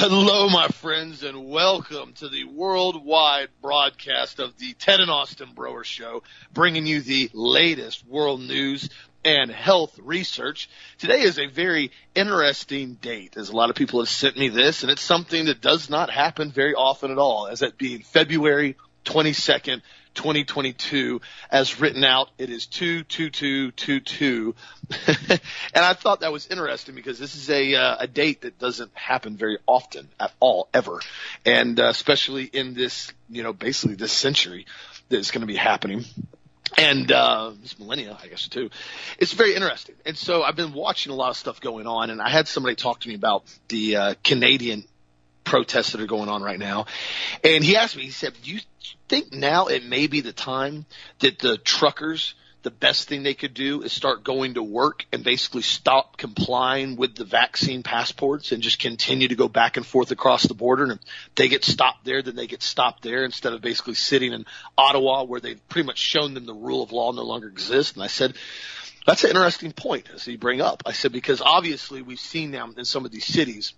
Hello, my friends, and welcome to the worldwide broadcast of the Ted and Austin Broer Show, bringing you the latest world news and health research. Today is a very interesting date, as a lot of people have sent me this, and it's something that does not happen very often at all, as it being February 22nd, 2022 as written out. It is 22222. and I thought that was interesting because this is a, uh, a date that doesn't happen very often at all, ever. And uh, especially in this, you know, basically this century that is going to be happening. And uh, this millennia, I guess too. It's very interesting. And so I've been watching a lot of stuff going on, and I had somebody talk to me about the uh, Canadian protests that are going on right now. And he asked me, he said, do you think now it may be the time that the truckers, the best thing they could do is start going to work and basically stop complying with the vaccine passports and just continue to go back and forth across the border. And if they get stopped there, then they get stopped there instead of basically sitting in Ottawa where they've pretty much shown them the rule of law no longer exists. And I said, that's an interesting point as you bring up. I said, because obviously we've seen now in some of these cities –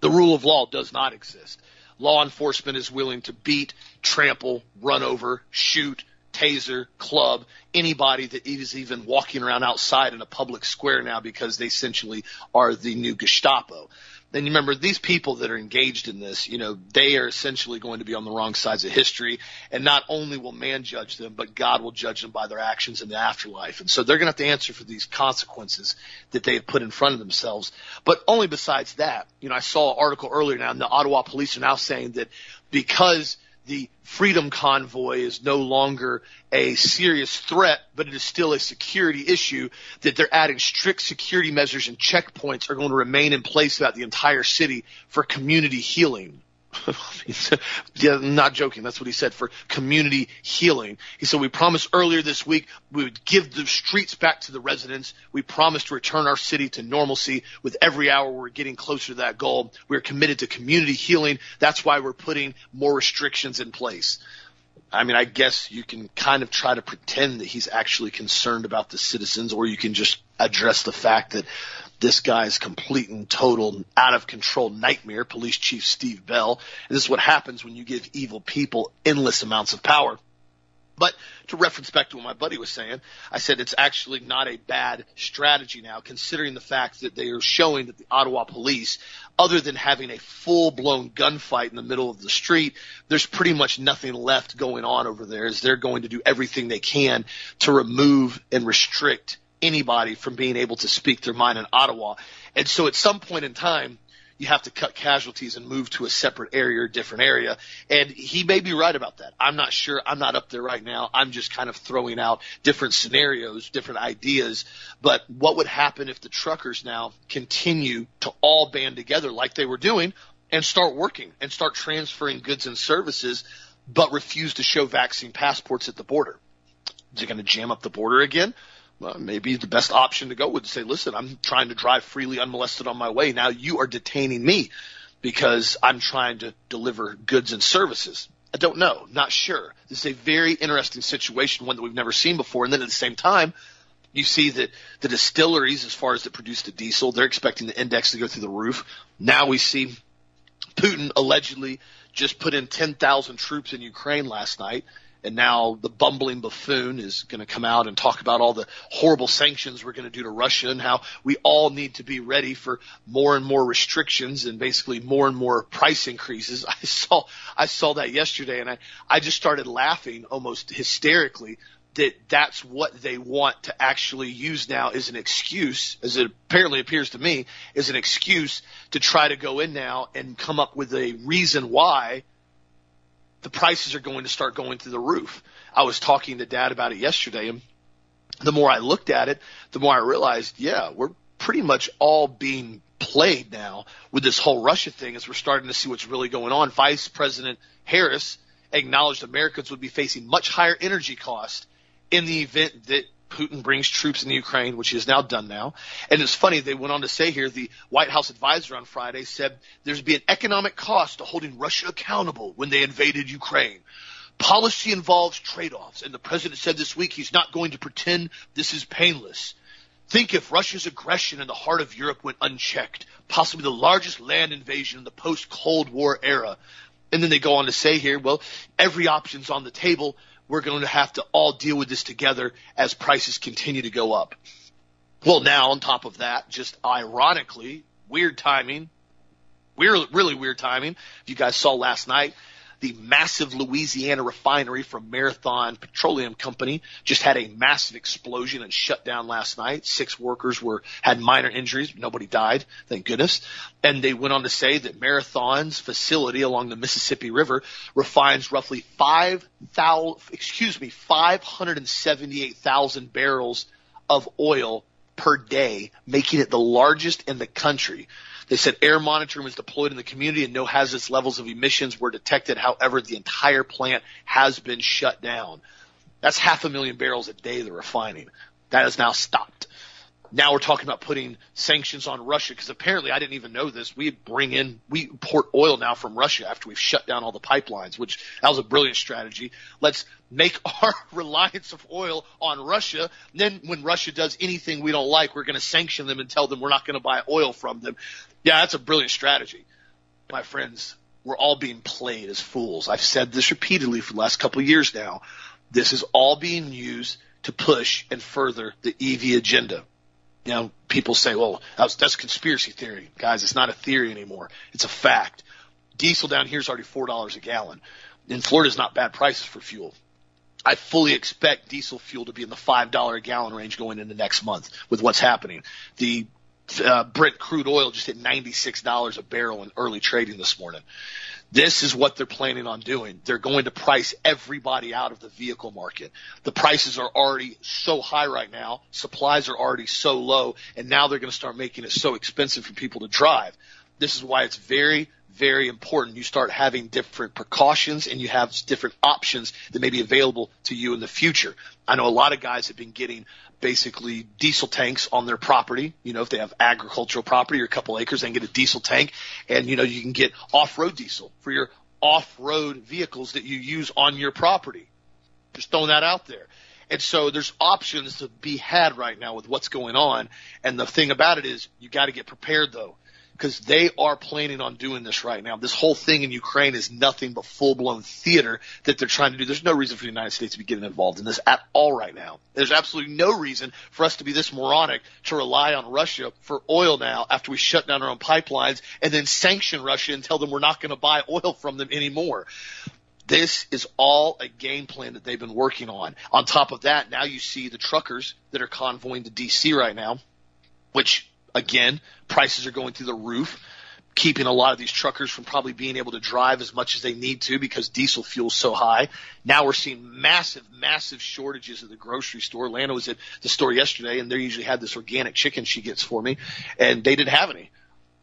the rule of law does not exist. Law enforcement is willing to beat, trample, run over, shoot, taser, club anybody that is even walking around outside in a public square now because they essentially are the new Gestapo then you remember these people that are engaged in this, you know, they are essentially going to be on the wrong sides of history. And not only will man judge them, but God will judge them by their actions in the afterlife. And so they're going to have to answer for these consequences that they have put in front of themselves. But only besides that, you know, I saw an article earlier now and the Ottawa police are now saying that because the freedom convoy is no longer a serious threat, but it is still a security issue that they're adding strict security measures and checkpoints are going to remain in place throughout the entire city for community healing. yeah, not joking. That's what he said for community healing. He said, we promised earlier this week we would give the streets back to the residents. We promised to return our city to normalcy. With every hour we're getting closer to that goal. We're committed to community healing. That's why we're putting more restrictions in place. I mean, I guess you can kind of try to pretend that he's actually concerned about the citizens, or you can just address the fact that this guy's complete and total out of control nightmare, Police Chief Steve Bell. And this is what happens when you give evil people endless amounts of power. But to reference back to what my buddy was saying, I said it's actually not a bad strategy now, considering the fact that they are showing that the Ottawa police, other than having a full blown gunfight in the middle of the street, there's pretty much nothing left going on over there as they're going to do everything they can to remove and restrict anybody from being able to speak their mind in Ottawa. And so at some point in time, you have to cut casualties and move to a separate area or different area. And he may be right about that. I'm not sure. I'm not up there right now. I'm just kind of throwing out different scenarios, different ideas. But what would happen if the truckers now continue to all band together like they were doing and start working and start transferring goods and services, but refuse to show vaccine passports at the border? Is it going to jam up the border again? Well, maybe the best option to go would say, listen, I'm trying to drive freely unmolested on my way. Now you are detaining me because I'm trying to deliver goods and services. I don't know, not sure. This is a very interesting situation, one that we've never seen before. And then at the same time, you see that the distilleries, as far as that produce the diesel, they're expecting the index to go through the roof. Now we see Putin allegedly just put in 10,000 troops in Ukraine last night and now the bumbling buffoon is going to come out and talk about all the horrible sanctions we're going to do to Russia and how we all need to be ready for more and more restrictions and basically more and more price increases. I saw I saw that yesterday and I I just started laughing almost hysterically that that's what they want to actually use now as an excuse, as it apparently appears to me, is an excuse to try to go in now and come up with a reason why the prices are going to start going through the roof. I was talking to dad about it yesterday and the more I looked at it, the more I realized, yeah, we're pretty much all being played now with this whole Russia thing as we're starting to see what's really going on. Vice President Harris acknowledged Americans would be facing much higher energy costs in the event that Putin brings troops in Ukraine, which he has now done now. And it's funny, they went on to say here, the White House advisor on Friday said there's be an economic cost to holding Russia accountable when they invaded Ukraine. Policy involves trade-offs, and the president said this week he's not going to pretend this is painless. Think if Russia's aggression in the heart of Europe went unchecked, possibly the largest land invasion in the post Cold War era. And then they go on to say here, well, every option's on the table. We're going to have to all deal with this together as prices continue to go up. Well, now on top of that, just ironically, weird timing, weird, really weird timing. If you guys saw last night, the massive Louisiana refinery from Marathon Petroleum Company just had a massive explosion and shut down last night. Six workers were had minor injuries. Nobody died, thank goodness. And they went on to say that Marathon's facility along the Mississippi River refines roughly five thousand, excuse me, five hundred and seventy-eight thousand barrels of oil per day, making it the largest in the country. They said air monitoring was deployed in the community and no hazardous levels of emissions were detected. However, the entire plant has been shut down. That's half a million barrels a day they're refining. That has now stopped. Now we're talking about putting sanctions on Russia because apparently I didn't even know this. We bring in, we import oil now from Russia after we've shut down all the pipelines, which that was a brilliant strategy. Let's make our reliance of oil on Russia. Then when Russia does anything we don't like, we're going to sanction them and tell them we're not going to buy oil from them. Yeah, that's a brilliant strategy. My friends, we're all being played as fools. I've said this repeatedly for the last couple of years now. This is all being used to push and further the EV agenda you know, people say, well, that's, that's conspiracy theory. Guys, it's not a theory anymore. It's a fact. Diesel down here is already $4 a gallon. In Florida, is not bad prices for fuel. I fully expect diesel fuel to be in the $5 a gallon range going into next month with what's happening. The uh, Brent crude oil just hit $96 a barrel in early trading this morning. This is what they're planning on doing. They're going to price everybody out of the vehicle market. The prices are already so high right now. Supplies are already so low and now they're going to start making it so expensive for people to drive. This is why it's very, very important you start having different precautions and you have different options that may be available to you in the future. I know a lot of guys have been getting basically diesel tanks on their property. You know, if they have agricultural property or a couple acres, they can get a diesel tank and, you know, you can get off-road diesel for your off-road vehicles that you use on your property. Just throwing that out there. And so there's options to be had right now with what's going on. And the thing about it is you got to get prepared though because they are planning on doing this right now. This whole thing in Ukraine is nothing but full blown theater that they're trying to do. There's no reason for the United States to be getting involved in this at all right now. There's absolutely no reason for us to be this moronic to rely on Russia for oil now after we shut down our own pipelines and then sanction Russia and tell them we're not going to buy oil from them anymore. This is all a game plan that they've been working on. On top of that, now you see the truckers that are convoying to DC right now, which Again, prices are going through the roof, keeping a lot of these truckers from probably being able to drive as much as they need to because diesel fuel is so high. Now we're seeing massive, massive shortages at the grocery store. Lana was at the store yesterday and they usually had this organic chicken she gets for me and they didn't have any.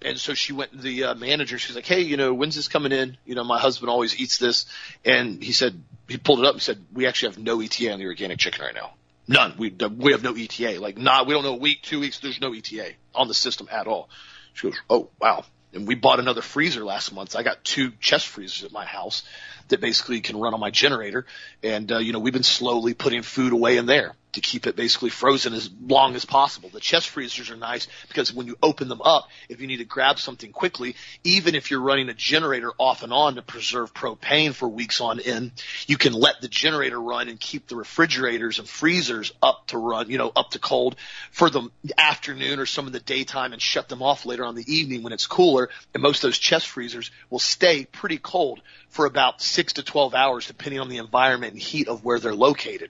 And so she went to the uh, manager. She's like, Hey, you know, when's this coming in? You know, my husband always eats this. And he said, he pulled it up and said, we actually have no ETA on the organic chicken right now. None. We we have no ETA. Like not. We don't know a week, two weeks. There's no ETA on the system at all. She goes, oh wow. And we bought another freezer last month. I got two chest freezers at my house that basically can run on my generator. And, uh, you know, we've been slowly putting food away in there to keep it basically frozen as long as possible. The chest freezers are nice because when you open them up, if you need to grab something quickly, even if you're running a generator off and on to preserve propane for weeks on end, you can let the generator run and keep the refrigerators and freezers up to run, you know, up to cold for the afternoon or some of the daytime and shut them off later on the evening when it's cooler. And most of those chest freezers will stay pretty cold for about six to 12 hours depending on the environment and heat of where they're located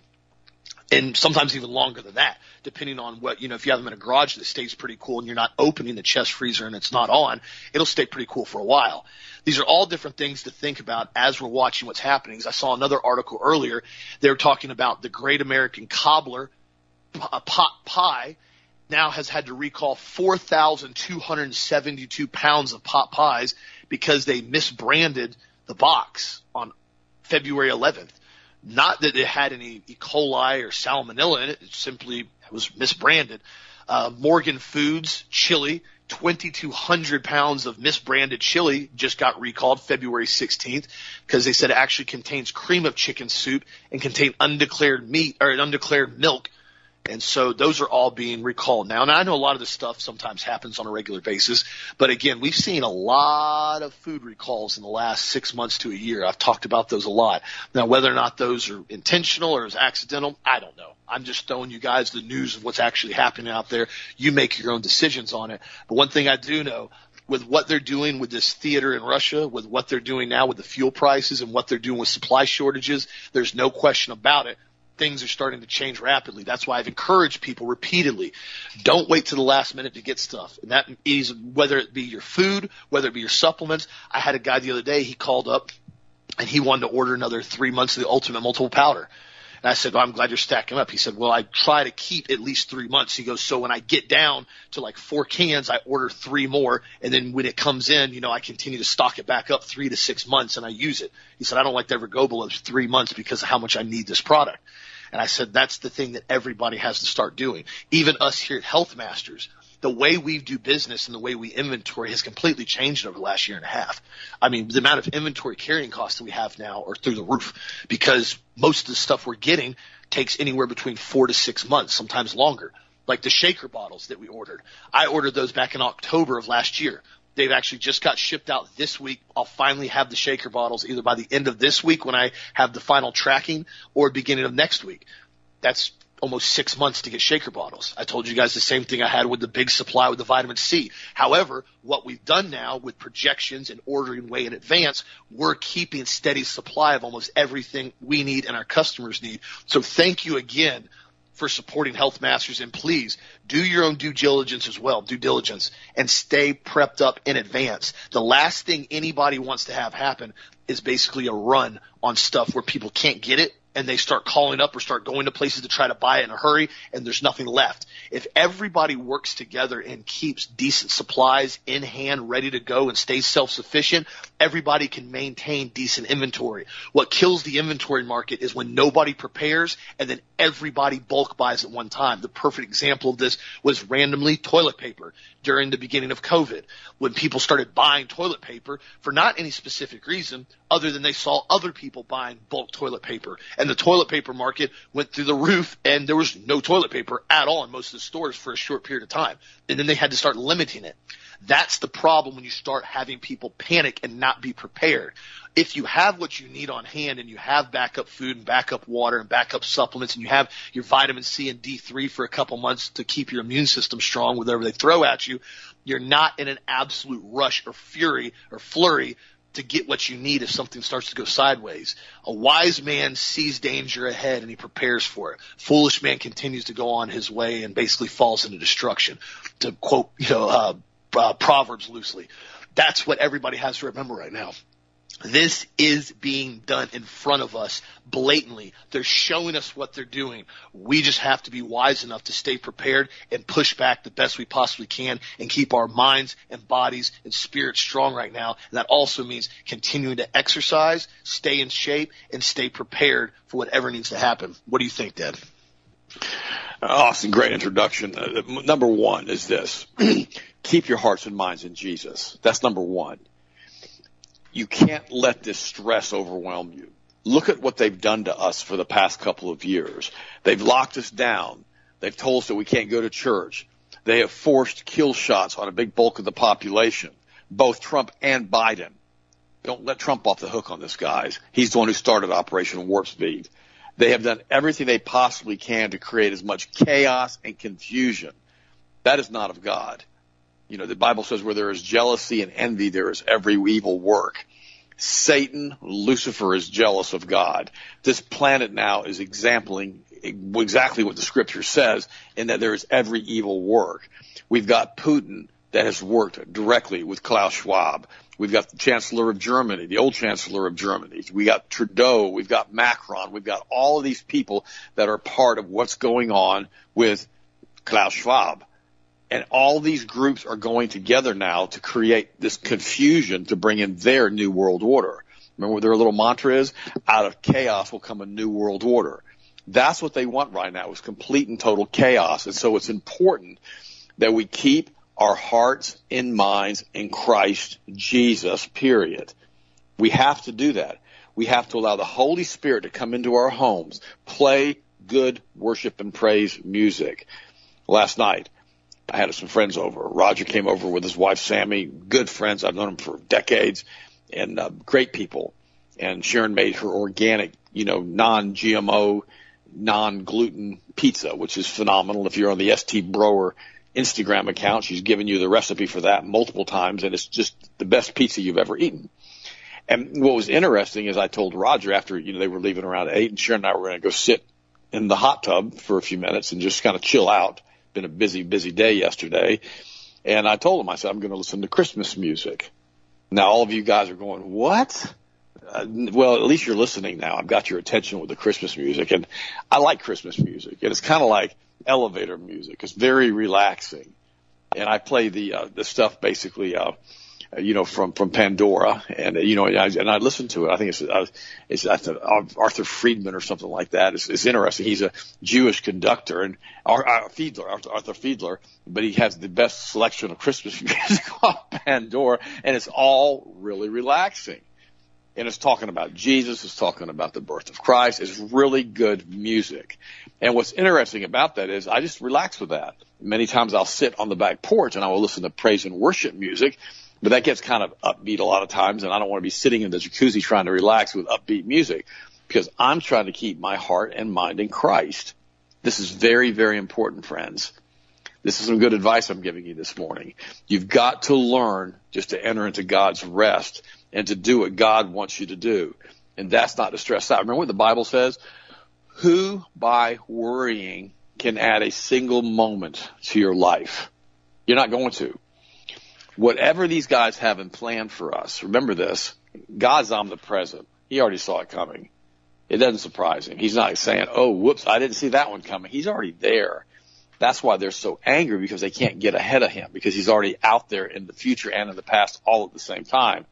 and sometimes even longer than that, depending on what, you know, if you have them in a garage that stays pretty cool and you're not opening the chest freezer and it's not on, it'll stay pretty cool for a while. These are all different things to think about as we're watching what's happening. I saw another article earlier. They were talking about the Great American Cobbler a uh, pot pie now has had to recall 4,272 pounds of pot pies because they misbranded the box on February 11th. Not that it had any E. coli or salmonella in it. It simply was misbranded. Uh, Morgan Foods chili, 2,200 pounds of misbranded chili just got recalled February 16th because they said it actually contains cream of chicken soup and contained undeclared meat or undeclared milk And so those are all being recalled now. And I know a lot of this stuff sometimes happens on a regular basis, but again, we've seen a lot of food recalls in the last six months to a year. I've talked about those a lot. Now, whether or not those are intentional or is accidental, I don't know. I'm just throwing you guys the news of what's actually happening out there. You make your own decisions on it. But one thing I do know, with what they're doing with this theater in Russia, with what they're doing now with the fuel prices and what they're doing with supply shortages, there's no question about it things are starting to change rapidly. That's why I've encouraged people repeatedly. Don't wait to the last minute to get stuff. And that is whether it be your food, whether it be your supplements. I had a guy the other day, he called up and he wanted to order another three months of the ultimate multiple powder. And I said, well, I'm glad you're stacking up. He said, well, I try to keep at least three months. He goes, so when I get down to like four cans, I order three more. And then when it comes in, you know, I continue to stock it back up three to six months and I use it. He said, I don't like to ever go below three months because of how much I need this product. And I said, that's the thing that everybody has to start doing. Even us here at Health Masters, the way we do business and the way we inventory has completely changed over the last year and a half. I mean, the amount of inventory carrying costs that we have now are through the roof because most of the stuff we're getting takes anywhere between four to six months, sometimes longer. Like the shaker bottles that we ordered. I ordered those back in October of last year. They've actually just got shipped out this week. I'll finally have the shaker bottles either by the end of this week when I have the final tracking or beginning of next week. That's almost six months to get shaker bottles. I told you guys the same thing I had with the big supply with the vitamin C. However, what we've done now with projections and ordering way in advance, we're keeping steady supply of almost everything we need and our customers need. So thank you again for supporting Health Masters and please do your own due diligence as well, due diligence and stay prepped up in advance. The last thing anybody wants to have happen is basically a run on stuff where people can't get it and they start calling up or start going to places to try to buy it in a hurry and there's nothing left. If everybody works together and keeps decent supplies in hand, ready to go and stays self-sufficient, everybody can maintain decent inventory. What kills the inventory market is when nobody prepares and then everybody bulk buys at one time. The perfect example of this was randomly toilet paper during the beginning of COVID when people started buying toilet paper for not any specific reason other than they saw other people buying bulk toilet paper and the toilet paper market went through the roof and there was no toilet paper at all in most of the stores for a short period of time. And then they had to start limiting it. That's the problem when you start having people panic and not be prepared. If you have what you need on hand and you have backup food and backup water and backup supplements and you have your vitamin C and D3 for a couple months to keep your immune system strong, whatever they throw at you, you're not in an absolute rush or fury or flurry to get what you need if something starts to go sideways. A wise man sees danger ahead and he prepares for it. Foolish man continues to go on his way and basically falls into destruction. To quote, you know, uh, uh, Proverbs loosely. That's what everybody has to remember right now. This is being done in front of us blatantly. They're showing us what they're doing. We just have to be wise enough to stay prepared and push back the best we possibly can and keep our minds and bodies and spirits strong right now. And that also means continuing to exercise, stay in shape, and stay prepared for whatever needs to happen. What do you think, Dad? Austin, great introduction. Uh, number one is this. Keep your hearts and minds in Jesus. That's number one you can't let this stress overwhelm you. Look at what they've done to us for the past couple of years. They've locked us down. They've told us that we can't go to church. They have forced kill shots on a big bulk of the population, both Trump and Biden. Don't let Trump off the hook on this, guys. He's the one who started Operation Warp Speed. They have done everything they possibly can to create as much chaos and confusion. That is not of God. You know, the Bible says where there is jealousy and envy, there is every evil work. Satan, Lucifer is jealous of God. This planet now is exempling exactly what the scripture says in that there is every evil work. We've got Putin that has worked directly with Klaus Schwab. We've got the Chancellor of Germany, the old Chancellor of Germany. We got Trudeau. We've got Macron. We've got all of these people that are part of what's going on with Klaus Schwab. And all these groups are going together now to create this confusion to bring in their new world order. Remember their little mantra is? Out of chaos will come a new world order. That's what they want right now is complete and total chaos. And so it's important that we keep our hearts and minds in Christ Jesus, period. We have to do that. We have to allow the Holy Spirit to come into our homes, play good worship and praise music. Last night, I had some friends over. Roger came over with his wife Sammy, good friends. I've known them for decades, and uh, great people. And Sharon made her organic, you know, non-GMO, non-gluten pizza, which is phenomenal. If you're on the ST Broer Instagram account, she's given you the recipe for that multiple times, and it's just the best pizza you've ever eaten. And what was interesting is I told Roger after you know they were leaving around eight, and Sharon and I were going to go sit in the hot tub for a few minutes and just kind of chill out been a busy, busy day yesterday. And I told him, I said, I'm going to listen to Christmas music. Now, all of you guys are going, what? Uh, well, at least you're listening now. I've got your attention with the Christmas music. And I like Christmas music. And it's kind of like elevator music. It's very relaxing. And I play the, uh, the stuff basically, uh, you know, from from Pandora, and uh, you know, and I, and I listened to it. I think it's uh, it's Arthur Friedman or something like that. It's, it's interesting. He's a Jewish conductor and uh, Fiedler, Arthur, Arthur Fiedler, but he has the best selection of Christmas music on Pandora, and it's all really relaxing. And it's talking about Jesus. It's talking about the birth of Christ. It's really good music. And what's interesting about that is I just relax with that. Many times I'll sit on the back porch and I will listen to praise and worship music but that gets kind of upbeat a lot of times, and I don't want to be sitting in the jacuzzi trying to relax with upbeat music because I'm trying to keep my heart and mind in Christ. This is very, very important, friends. This is some good advice I'm giving you this morning. You've got to learn just to enter into God's rest and to do what God wants you to do. And that's not to stress out. Remember what the Bible says? Who by worrying can add a single moment to your life? You're not going to whatever these guys have in plan for us, remember this, God's omnipresent. He already saw it coming. It doesn't surprise him. He's not saying, oh, whoops, I didn't see that one coming. He's already there. That's why they're so angry because they can't get ahead of him because he's already out there in the future and in the past all at the same time.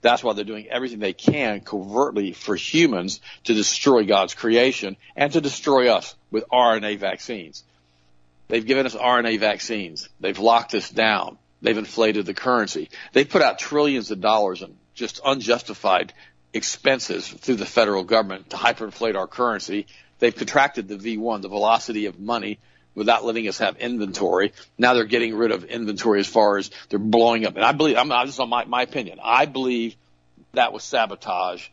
That's why they're doing everything they can covertly for humans to destroy God's creation and to destroy us with RNA vaccines. They've given us RNA vaccines. They've locked us down. They've inflated the currency. They put out trillions of dollars in just unjustified expenses through the federal government to hyperinflate our currency. They've contracted the V1, the velocity of money, without letting us have inventory. Now they're getting rid of inventory as far as they're blowing up. And I believe, I'm, just on my, my opinion, I believe that was sabotage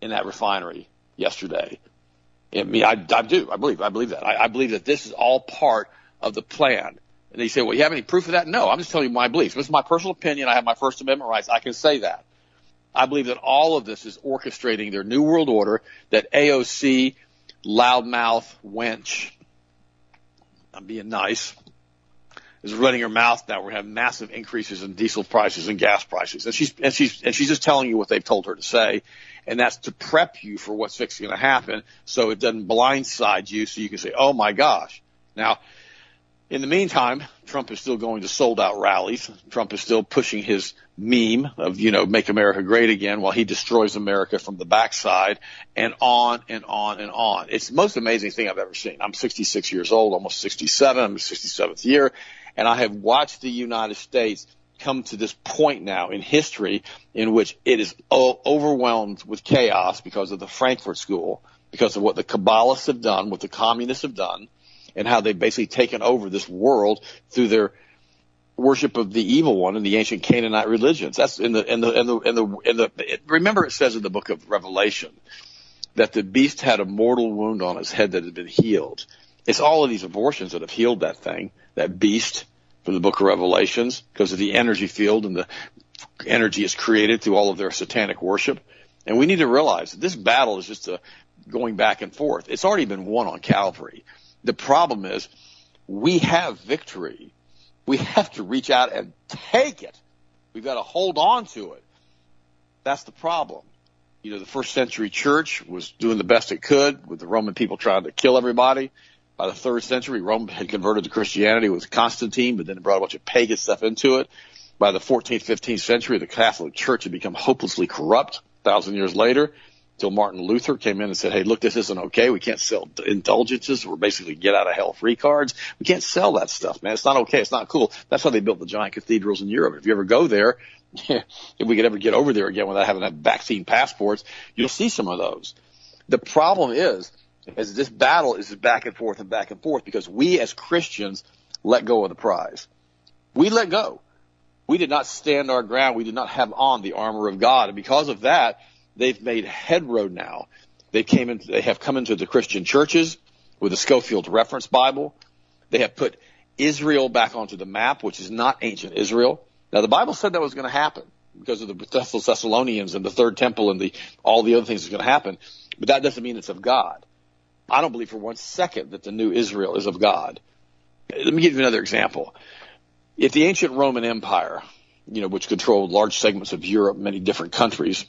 in that refinery yesterday. I mean, I, I do. I believe. I believe that. I, I believe that this is all part of the plan. And they say, well, you have any proof of that? No, I'm just telling you my beliefs. This is my personal opinion. I have my First Amendment rights. I can say that. I believe that all of this is orchestrating their new world order that AOC, loudmouth, wench, I'm being nice, is running her mouth now. We're going have massive increases in diesel prices and gas prices. And she's, and she's, and she's just telling you what they've told her to say. And that's to prep you for what's fixing to happen so it doesn't blindside you so you can say, oh my gosh. Now, in the meantime, Trump is still going to sold out rallies. Trump is still pushing his meme of, you know, make America great again while he destroys America from the backside and on and on and on. It's the most amazing thing I've ever seen. I'm 66 years old, almost 67. I'm 67th year and I have watched the United States come to this point now in history in which it is overwhelmed with chaos because of the Frankfurt School, because of what the Kabbalists have done, what the communists have done and how they've basically taken over this world through their worship of the evil one in the ancient Canaanite religions. That's in the in the in the in the, in the it, remember it says in the book of Revelation that the beast had a mortal wound on his head that had been healed. It's all of these abortions that have healed that thing, that beast from the book of Revelations, because of the energy field and the energy is created through all of their satanic worship. And we need to realize that this battle is just a going back and forth. It's already been won on Calvary. The problem is we have victory. We have to reach out and take it. We've got to hold on to it. That's the problem. You know, the first century church was doing the best it could with the Roman people trying to kill everybody. By the third century, Rome had converted to Christianity with Constantine, but then it brought a bunch of pagan stuff into it. By the 14th, 15th century, the Catholic Church had become hopelessly corrupt. A thousand years later, till Martin Luther came in and said, Hey, look, this isn't okay. We can't sell indulgences. We're basically get out of hell free cards. We can't sell that stuff, man. It's not okay. It's not cool. That's how they built the giant cathedrals in Europe. If you ever go there, if we could ever get over there again without having to have vaccine passports, you'll see some of those. The problem is As this battle is back and forth and back and forth because we as Christians let go of the prize. We let go. We did not stand our ground. We did not have on the armor of God. And because of that, they've made headroad now. They came in, they have come into the Christian churches with the Scofield Reference Bible. They have put Israel back onto the map, which is not ancient Israel. Now the Bible said that was going to happen because of the Thessalonians and the third temple and the all the other things that's going to happen. But that doesn't mean it's of God. I don't believe for one second that the new Israel is of God. Let me give you another example. If the ancient Roman Empire, you know, which controlled large segments of Europe, many different countries,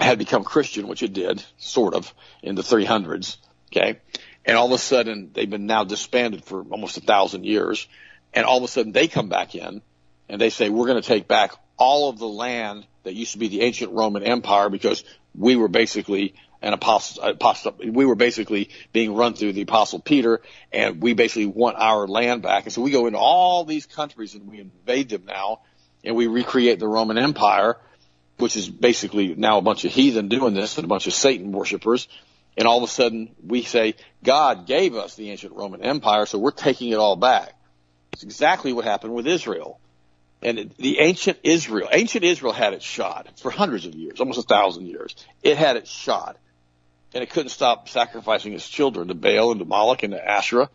had become Christian, which it did, sort of, in the 300s, okay, and all of a sudden they've been now disbanded for almost a thousand years, and all of a sudden they come back in and they say, we're going to take back all of the land that used to be the ancient Roman Empire because we were basically an apostle, apostle, we were basically being run through the apostle Peter and we basically want our land back. And so we go into all these countries and we invade them now and we recreate the Roman Empire, which is basically now a bunch of heathen doing this and a bunch of Satan worshippers. And all of a sudden we say, God gave us the ancient Roman Empire, so we're taking it all back. It's exactly what happened with Israel. And the ancient Israel, ancient Israel had it shot for hundreds of years, almost a thousand years. It had it shot. And it couldn't stop sacrificing its children to Baal and to Moloch and to Asherah.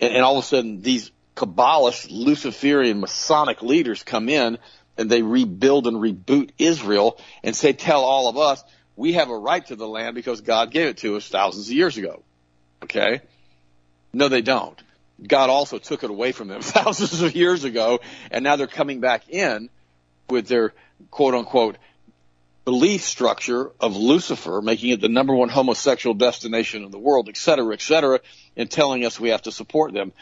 And, and all of a sudden these Kabbalists, Luciferian Masonic leaders come in and they rebuild and reboot Israel and say, tell all of us, we have a right to the land because God gave it to us thousands of years ago. Okay? No, they don't. God also took it away from them thousands of years ago, and now they're coming back in with their quote unquote belief structure of Lucifer, making it the number one homosexual destination in the world, et cetera, et cetera, and telling us we have to support them.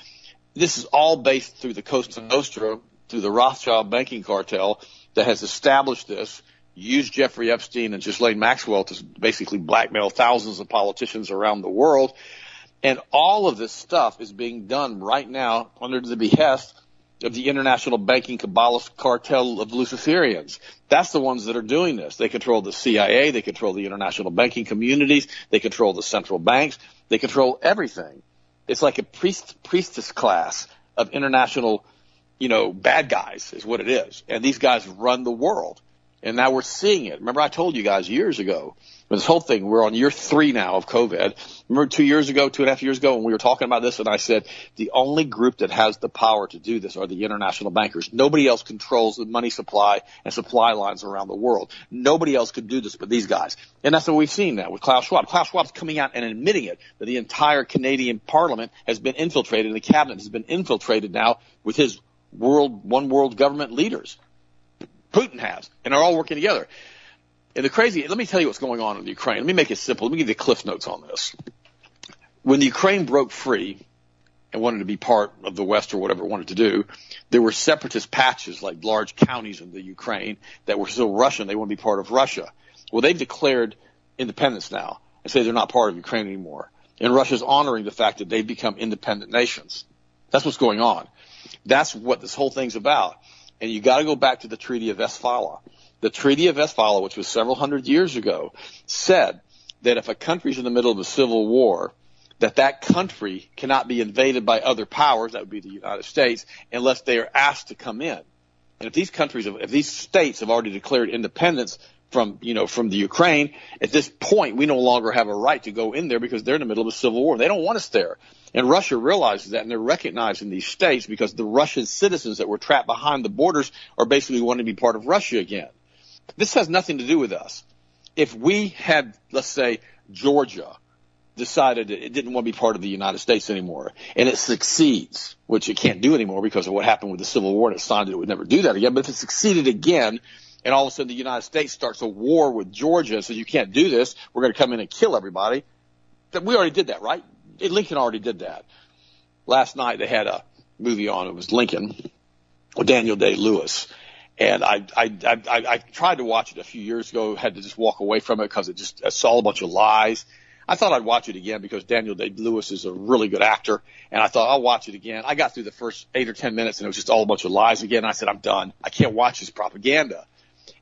This is all based through the Cosa Nostra, through the Rothschild banking cartel that has established this, used Jeffrey Epstein and Ghislaine Maxwell to basically blackmail thousands of politicians around the world and all of this stuff is being done right now under the behest of the international banking Kabbalist cartel of Luciferians. That's the ones that are doing this. They control the CIA, they control the international banking communities, they control the central banks, they control everything. It's like a priest, priestess class of international, you know, bad guys is what it is. And these guys run the world. And now we're seeing it. Remember I told you guys years ago this whole thing, we're on year three now of COVID. Remember two years ago, two and a half years ago, when we were talking about this, and I said the only group that has the power to do this are the international bankers. Nobody else controls the money supply and supply lines around the world. Nobody else could do this but these guys. And that's what we've seen now with Klaus Schwab. Klaus Schwab's coming out and admitting it, that the entire Canadian parliament has been infiltrated and the cabinet has been infiltrated now with his world, one world government leaders. Putin has, and they're all working together. And the crazy, let me tell you what's going on in Ukraine. Let me make it simple. Let me give you the cliff notes on this. When the Ukraine broke free and wanted to be part of the West or whatever it wanted to do, there were separatist patches like large counties in the Ukraine that were still Russian. They want to be part of Russia. Well, they've declared independence now and say they're not part of Ukraine anymore. And Russia's honoring the fact that they've become independent nations. That's what's going on. That's what this whole thing's about. And you got to go back to the Treaty of Westphalia. The Treaty of Westphalia, which was several hundred years ago, said that if a country's in the middle of a civil war, that that country cannot be invaded by other powers, that would be the United States, unless they are asked to come in. And if these countries, if these states have already declared independence from, you know, from the Ukraine, at this point, we no longer have a right to go in there because they're in the middle of a civil war. They don't want us there. And Russia realizes that and they're recognizing these states because the Russian citizens that were trapped behind the borders are basically wanting to be part of Russia again. This has nothing to do with us. If we had, let's say, Georgia decided it didn't want to be part of the United States anymore, and it succeeds, which it can't do anymore because of what happened with the Civil War, and it signed it would never do that again. But if it succeeded again, and all of a sudden the United States starts a war with Georgia and says you can't do this, we're going to come in and kill everybody. We already did that, right? Lincoln already did that. Last night they had a movie on. It was Lincoln with Daniel Day Lewis, and I, I, I, I tried to watch it a few years ago, had to just walk away from it because it just, I saw a bunch of lies. I thought I'd watch it again because Daniel Day Lewis is a really good actor. And I thought I'll watch it again. I got through the first eight or 10 minutes and it was just all a bunch of lies again. I said, I'm done. I can't watch this propaganda.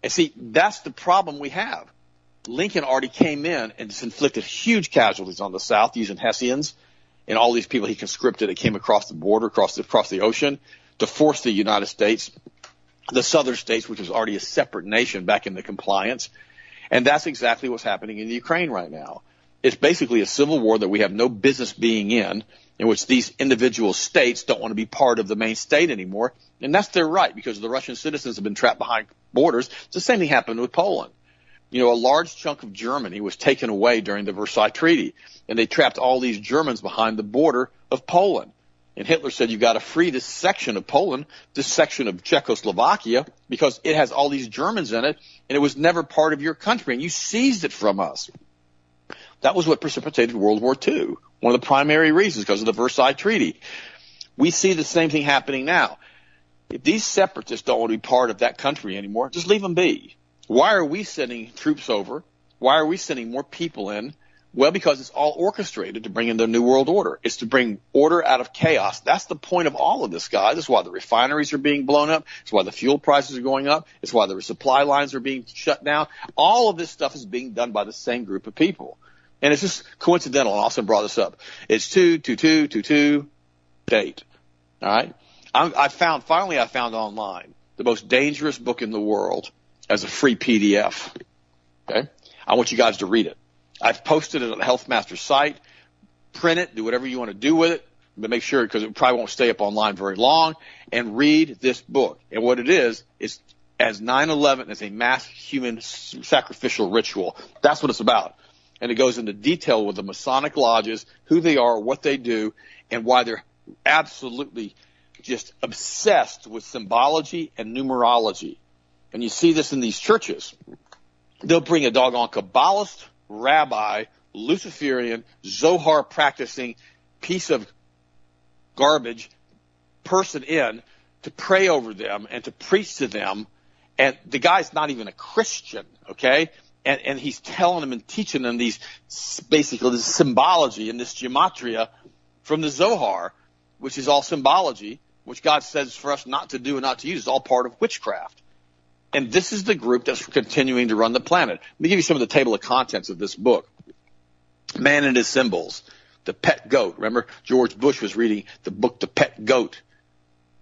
And see, that's the problem we have. Lincoln already came in and just inflicted huge casualties on the South using Hessians and all these people he conscripted that came across the border, across the, across the ocean to force the United States, the southern states, which was already a separate nation back into compliance. And that's exactly what's happening in the Ukraine right now. It's basically a civil war that we have no business being in, in which these individual states don't want to be part of the main state anymore. And that's their right because the Russian citizens have been trapped behind borders. It's the same thing happened with Poland. You know, a large chunk of Germany was taken away during the Versailles Treaty, and they trapped all these Germans behind the border of Poland. And Hitler said, you've got to free this section of Poland, this section of Czechoslovakia, because it has all these Germans in it, and it was never part of your country, and you seized it from us. That was what precipitated World War II. One of the primary reasons, because of the Versailles Treaty. We see the same thing happening now. If these separatists don't want to be part of that country anymore, just leave them be. Why are we sending troops over? Why are we sending more people in? Well, because it's all orchestrated to bring in the New World Order. It's to bring order out of chaos. That's the point of all of this, guys. That's why the refineries are being blown up. It's why the fuel prices are going up. It's why the supply lines are being shut down. All of this stuff is being done by the same group of people. And it's just coincidental. And Austin brought this up. It's two, two, two, two, two, date. All right. I, found, finally I found online the most dangerous book in the world as a free PDF. Okay. I want you guys to read it. I've posted it on the Health Master site. Print it, do whatever you want to do with it, but make sure because it probably won't stay up online very long. And read this book. And what it is is as 9/11 as a mass human sacrificial ritual. That's what it's about. And it goes into detail with the Masonic lodges, who they are, what they do, and why they're absolutely just obsessed with symbology and numerology and you see this in these churches, they'll bring a doggone Kabbalist, rabbi, Luciferian, Zohar practicing piece of garbage person in to pray over them and to preach to them. And the guy's not even a Christian, okay? And, and he's telling them and teaching them these basically this symbology and this gematria from the Zohar, which is all symbology, which God says for us not to do and not to use. is all part of witchcraft. And this is the group that's continuing to run the planet. Let me give you some of the table of contents of this book. Man and his symbols. The pet goat. Remember, George Bush was reading the book The Pet Goat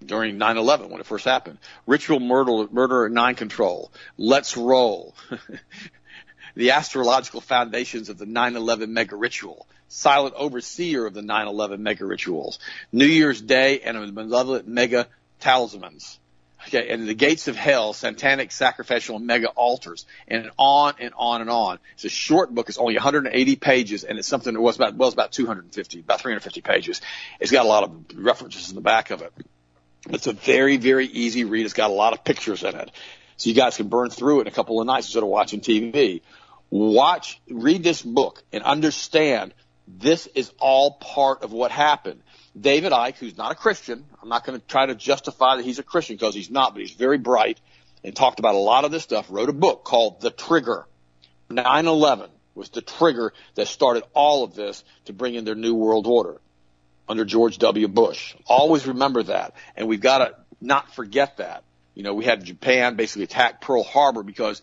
during 9-11 when it first happened. Ritual murder, murder and mind control. Let's roll. the astrological foundations of the 9-11 mega ritual. Silent overseer of the 9-11 mega rituals. New Year's Day and a malevolent mega talismans. Okay, and the gates of hell, satanic sacrificial mega altars, and on and on and on. It's a short book. It's only 180 pages, and it's something that was about well, it's about 250, about 350 pages. It's got a lot of references in the back of it. It's a very, very easy read. It's got a lot of pictures in it, so you guys can burn through it in a couple of nights instead of watching TV. Watch, read this book, and understand this is all part of what happened. David Icke, who's not a Christian, I'm not going to try to justify that he's a Christian because he's not, but he's very bright and talked about a lot of this stuff, wrote a book called The Trigger. 9-11 was the trigger that started all of this to bring in their new world order under George W. Bush. Always remember that. And we've got to not forget that. You know, we had Japan basically attack Pearl Harbor because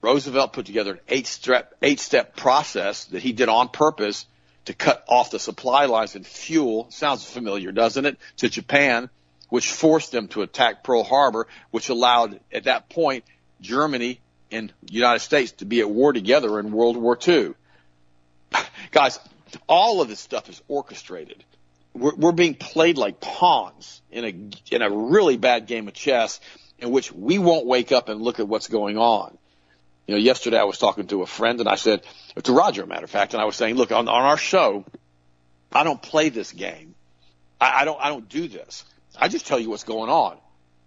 Roosevelt put together an eight step, eight step process that he did on purpose to cut off the supply lines and fuel. Sounds familiar, doesn't it? To Japan, which forced them to attack Pearl Harbor, which allowed at that point Germany and the United States to be at war together in World War II. Guys, all of this stuff is orchestrated. We're, we're being played like pawns in a in a really bad game of chess, in which we won't wake up and look at what's going on. You know, yesterday I was talking to a friend and I said, to Roger, a matter of fact, and I was saying, look, on, on our show, I don't play this game. I, I don't, I don't do this. I just tell you what's going on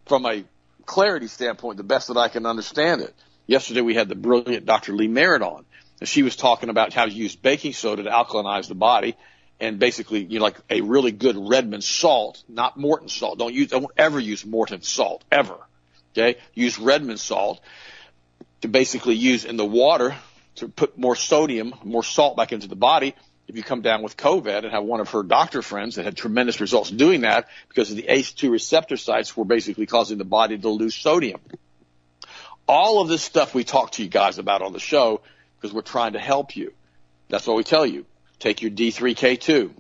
from a clarity standpoint, the best that I can understand it. Yesterday we had the brilliant Dr. Lee Merritt on, and she was talking about how to use baking soda to alkalinize the body, and basically, you know, like a really good Redmond salt, not Morton salt. Don't use, don't ever use Morton salt ever. Okay, use Redmond salt, to basically use in the water to put more sodium, more salt back into the body. If you come down with COVID and have one of her doctor friends that had tremendous results doing that because of the ACE2 receptor sites were basically causing the body to lose sodium. All of this stuff we talk to you guys about on the show because we're trying to help you. That's what we tell you. Take your D3K2.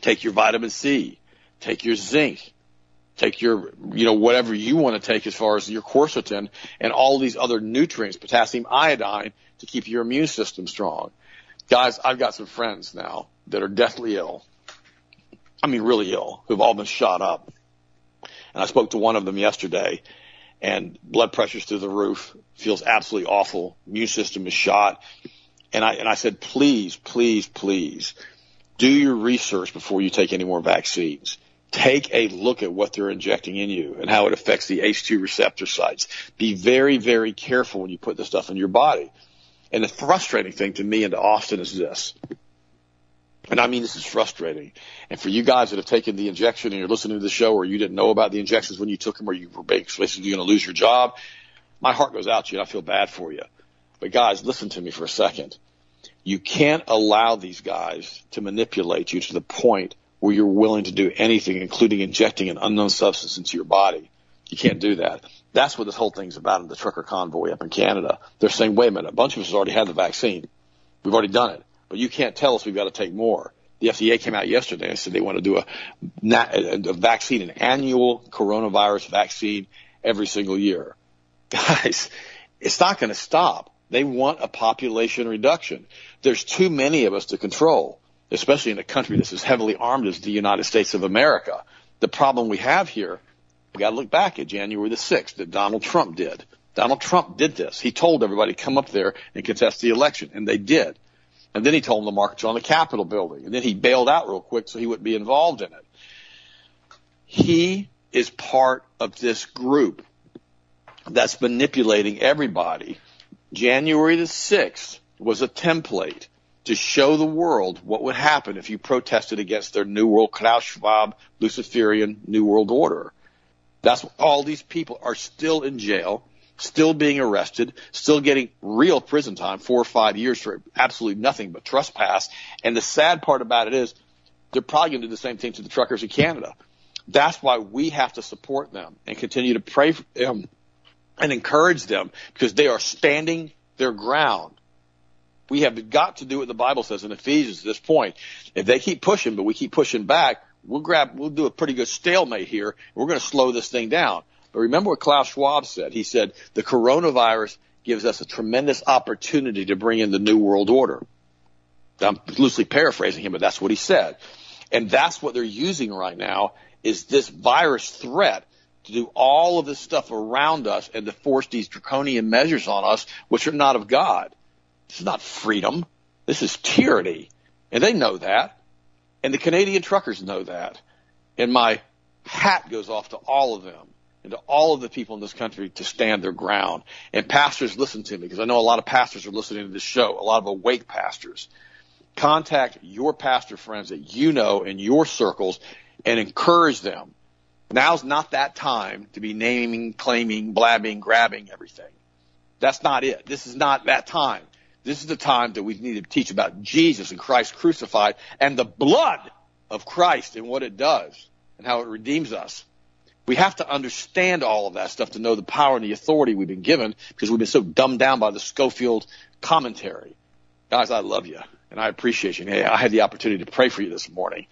Take your vitamin C. Take your zinc. Take your, you know, whatever you want to take as far as your quercetin and all these other nutrients, potassium iodine to keep your immune system strong. Guys, I've got some friends now that are deathly ill. I mean, really ill, who've all been shot up. And I spoke to one of them yesterday and blood pressure's through the roof, feels absolutely awful. Immune system is shot. And I, and I said, please, please, please do your research before you take any more vaccines. Take a look at what they're injecting in you and how it affects the H2 receptor sites. Be very, very careful when you put this stuff in your body. And the frustrating thing to me and to Austin is this. And I mean, this is frustrating. And for you guys that have taken the injection and you're listening to the show or you didn't know about the injections when you took them or you were basically you're going to lose your job, my heart goes out to you and I feel bad for you. But guys, listen to me for a second. You can't allow these guys to manipulate you to the point where you're willing to do anything, including injecting an unknown substance into your body. You can't do that. That's what this whole thing's about in the trucker convoy up in Canada. They're saying, wait a minute, a bunch of us already had the vaccine. We've already done it, but you can't tell us we've got to take more. The FDA came out yesterday and said they want to do a, a vaccine, an annual coronavirus vaccine every single year. Guys, it's not going to stop. They want a population reduction. There's too many of us to control, especially in a country that's as heavily armed as the United States of America. The problem we have here we got to look back at January the 6th that Donald Trump did. Donald Trump did this. He told everybody to come up there and contest the election, and they did. And then he told them to march on the Capitol building, and then he bailed out real quick so he wouldn't be involved in it. He is part of this group that's manipulating everybody. January the 6th was a template to show the world what would happen if you protested against their New World Klaus Schwab Luciferian New World Order. That's all these people are still in jail, still being arrested, still getting real prison time, four or five years for absolutely nothing but trespass. And the sad part about it is they're probably going to do the same thing to the truckers in Canada. That's why we have to support them and continue to pray for them and encourage them because they are standing their ground. We have got to do what the Bible says in Ephesians at this point. If they keep pushing, but we keep pushing back, we'll grab, we'll do a pretty good stalemate here. We're going to slow this thing down. But remember what Klaus Schwab said. He said the coronavirus gives us a tremendous opportunity to bring in the new world order. I'm loosely paraphrasing him, but that's what he said. And that's what they're using right now is this virus threat to do all of this stuff around us and to force these draconian measures on us, which are not of God. This is not freedom. This is tyranny. And they know that. And the Canadian truckers know that. And my hat goes off to all of them and to all of the people in this country to stand their ground. And pastors, listen to me because I know a lot of pastors are listening to this show, a lot of awake pastors. Contact your pastor friends that you know in your circles and encourage them. Now's not that time to be naming, claiming, blabbing, grabbing everything. That's not it. This is not that time. This is the time that we need to teach about Jesus and Christ crucified and the blood of Christ and what it does and how it redeems us. We have to understand all of that stuff to know the power and the authority we've been given because we've been so dumbed down by the Scofield commentary. Guys, I love you and I appreciate you. Hey, I had the opportunity to pray for you this morning.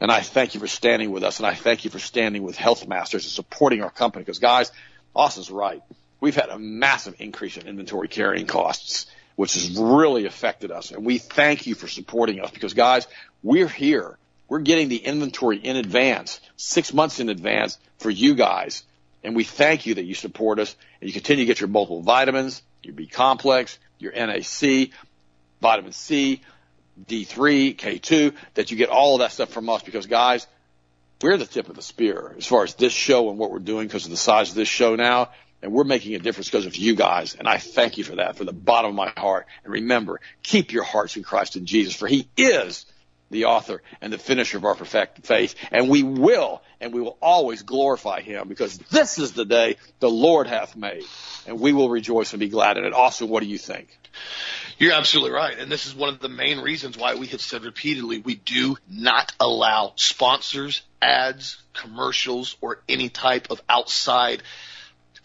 And I thank you for standing with us and I thank you for standing with Health Masters and supporting our company because guys, Austin's right. We've had a massive increase in inventory carrying costs which has really affected us. And we thank you for supporting us because guys, we're here. We're getting the inventory in advance, six months in advance for you guys. And we thank you that you support us and you continue to get your multiple vitamins, your B complex, your NAC, vitamin C, D3, K2, that you get all of that stuff from us because guys, we're the tip of the spear as far as this show and what we're doing because of the size of this show now. And we're making a difference because of you guys. And I thank you for that from the bottom of my heart. And remember, keep your hearts in Christ and Jesus, for he is the author and the finisher of our perfect faith. And we will, and we will always glorify him because this is the day the Lord hath made. And we will rejoice and be glad in it. Austin, what do you think? You're absolutely right. And this is one of the main reasons why we have said repeatedly we do not allow sponsors, ads, commercials, or any type of outside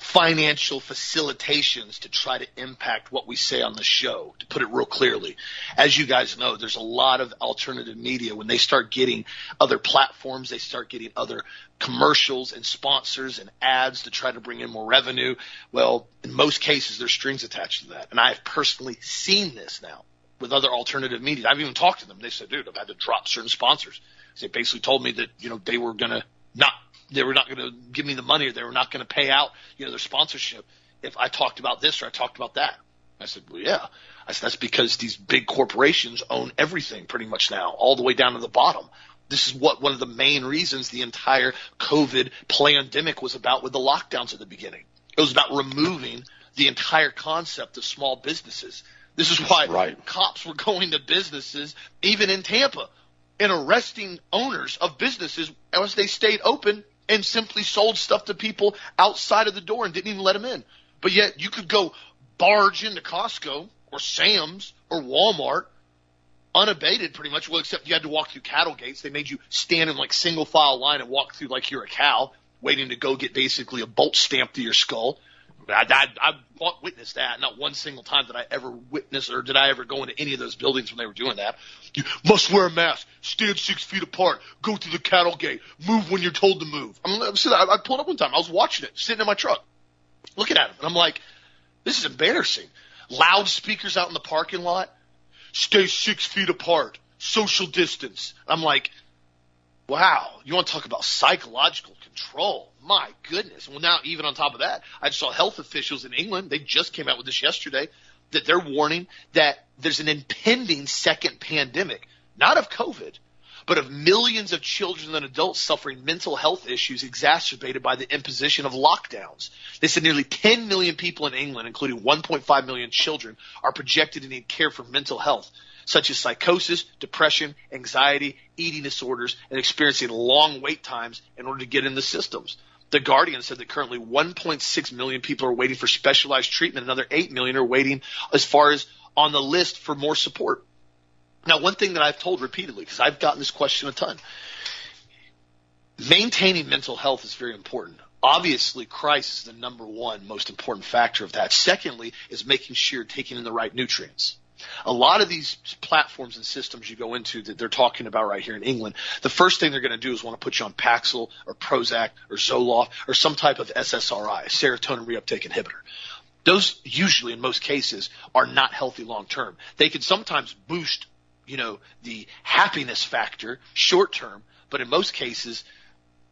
financial facilitations to try to impact what we say on the show, to put it real clearly. As you guys know, there's a lot of alternative media. When they start getting other platforms, they start getting other commercials and sponsors and ads to try to bring in more revenue. Well, in most cases, there's strings attached to that. And I've personally seen this now with other alternative media. I've even talked to them. They said, dude, I've had to drop certain sponsors. They basically told me that, you know, they were going to not they were not going to give me the money or they were not going to pay out, you know, their sponsorship if I talked about this or I talked about that. I said, well, yeah. I said, that's because these big corporations own everything pretty much now, all the way down to the bottom. This is what one of the main reasons the entire COVID pandemic was about with the lockdowns at the beginning. It was about removing the entire concept of small businesses. This is why right. cops were going to businesses, even in Tampa, and arresting owners of businesses as they stayed open and simply sold stuff to people outside of the door and didn't even let them in. But yet you could go barge into Costco or Sam's or Walmart unabated pretty much. Well, except you had to walk through cattle gates. They made you stand in like single file line and walk through like you're a cow waiting to go get basically a bolt stamped to your skull. I, I, I witnessed that. Not one single time did I ever witness or did I ever go into any of those buildings when they were doing that. You must wear a mask, stand six feet apart, go through the cattle gate, move when you're told to move. I'm, I'm sitting, I, I pulled up one time. I was watching it, sitting in my truck, looking at it, and I'm like, this is embarrassing. Loudspeakers out in the parking lot, stay six feet apart, social distance. I'm like, wow, you want to talk about psychological control? My goodness. Well, now even on top of that, I just saw health officials in England. They just came out with this yesterday that they're warning that there's an impending second pandemic, not of COVID, but of millions of children and adults suffering mental health issues exacerbated by the imposition of lockdowns. They said nearly 10 million people in England, including 1.5 million children, are projected to need care for mental health, such as psychosis, depression, anxiety, eating disorders, and experiencing long wait times in order to get in the systems. The Guardian said that currently 1.6 million people are waiting for specialized treatment. Another 8 million are waiting as far as on the list for more support. Now, one thing that I've told repeatedly, because I've gotten this question a ton, maintaining mental health is very important. Obviously, Christ is the number one most important factor of that. Secondly, is making sure you're taking in the right nutrients. A lot of these platforms and systems you go into that they're talking about right here in England, the first thing they're going to do is want to put you on Paxil or Prozac or Zoloft or some type of SSRI, serotonin reuptake inhibitor. Those usually, in most cases, are not healthy long term. They can sometimes boost, you know, the happiness factor short term, but in most cases,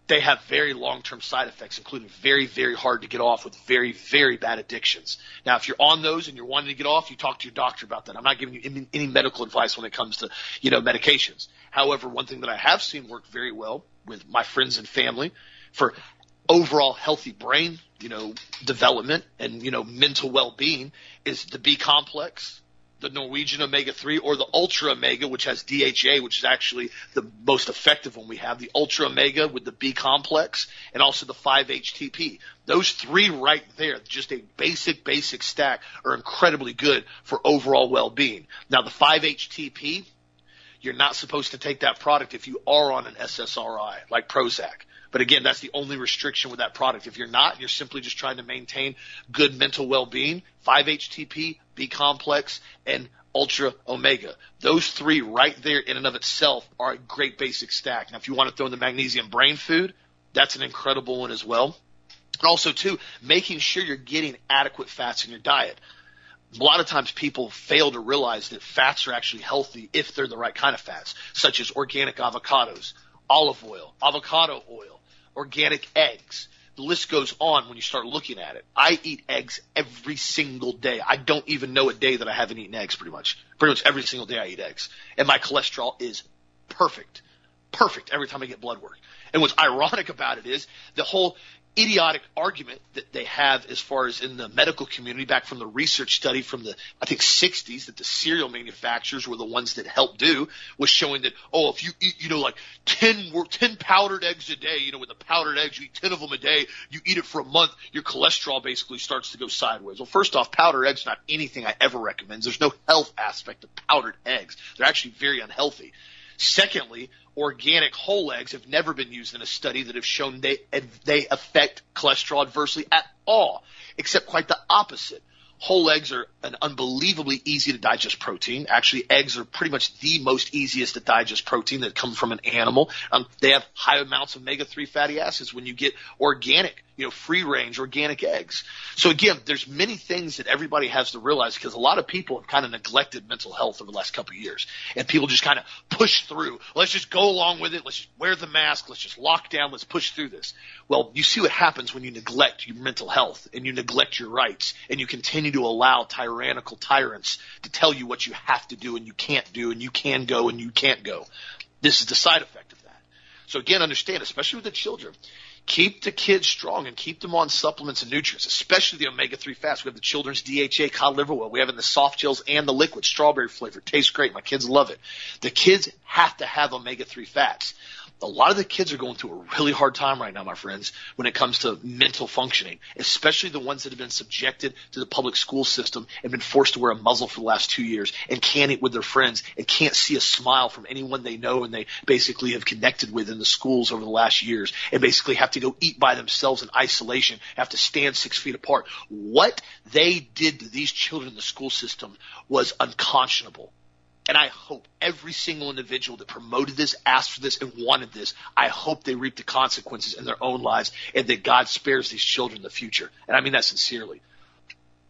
they have very long-term side effects, including very, very hard to get off with very, very bad addictions. Now, if you're on those and you're wanting to get off, you talk to your doctor about that. I'm not giving you any, medical advice when it comes to, you know, medications. However, one thing that I have seen work very well with my friends and family for overall healthy brain, you know, development and, you know, mental well-being is the B complex, the Norwegian omega 3 or the ultra omega, which has DHA, which is actually the most effective one we have, the ultra omega with the B complex and also the 5-HTP. Those three right there, just a basic, basic stack are incredibly good for overall well-being. Now the 5-HTP, you're not supposed to take that product if you are on an SSRI like Prozac. But again, that's the only restriction with that product. If you're not, you're simply just trying to maintain good mental well-being. 5-HTP, B complex, and ultra omega. Those three right there in and of itself are a great basic stack. Now, if you want to throw in the magnesium brain food, that's an incredible one as well. And also too, making sure you're getting adequate fats in your diet. A lot of times people fail to realize that fats are actually healthy if they're the right kind of fats, such as organic avocados, olive oil, avocado oil, organic eggs. The list goes on when you start looking at it. I eat eggs every single day. I don't even know a day that I haven't eaten eggs pretty much. Pretty much every single day I eat eggs. And my cholesterol is perfect. Perfect every time I get blood work. And what's ironic about it is the whole idiotic argument that they have as far as in the medical community back from the research study from the I think 60s that the cereal manufacturers were the ones that helped do was showing that oh if you eat you know like 10 10 powdered eggs a day you know with the powdered eggs you eat 10 of them a day you eat it for a month your cholesterol basically starts to go sideways. Well first off powdered eggs not anything I ever recommend. There's no health aspect of powdered eggs. They're actually very unhealthy. Secondly, organic whole eggs have never been used in a study that have shown they, they affect cholesterol adversely at all, except quite the opposite. Whole eggs are an unbelievably easy to digest protein. Actually, eggs are pretty much the most easiest to digest protein that comes from an animal. Um, they have high amounts of omega-3 fatty acids when you get organic you know, free range organic eggs. So again, there's many things that everybody has to realize because a lot of people have kind of neglected mental health over the last couple of years and people just kind of push through. Let's just go along with it. Let's just wear the mask. Let's just lock down. Let's push through this. Well, you see what happens when you neglect your mental health and you neglect your rights and you continue to allow tyrannical tyrants to tell you what you have to do and you can't do and you can go and you can't go. This is the side effect of that. So again, understand, especially with the children, keep the kids strong and keep them on supplements and nutrients, especially the omega-3 fats. We have the children's DHA cod liver oil. We have in the soft gels and the liquid strawberry flavor. Tastes great. My kids love it. The kids have to have omega-3 fats a lot of the kids are going through a really hard time right now, my friends, when it comes to mental functioning, especially the ones that have been subjected to the public school system and been forced to wear a muzzle for the last two years and can't eat with their friends and can't see a smile from anyone they know and they basically have connected with in the schools over the last years and basically have to go eat by themselves in isolation, have to stand six feet apart. What they did to these children in the school system was unconscionable. And I hope every single individual that promoted this, asked for this, and wanted this, I hope they reap the consequences in their own lives and that God spares these children the future. And I mean that sincerely.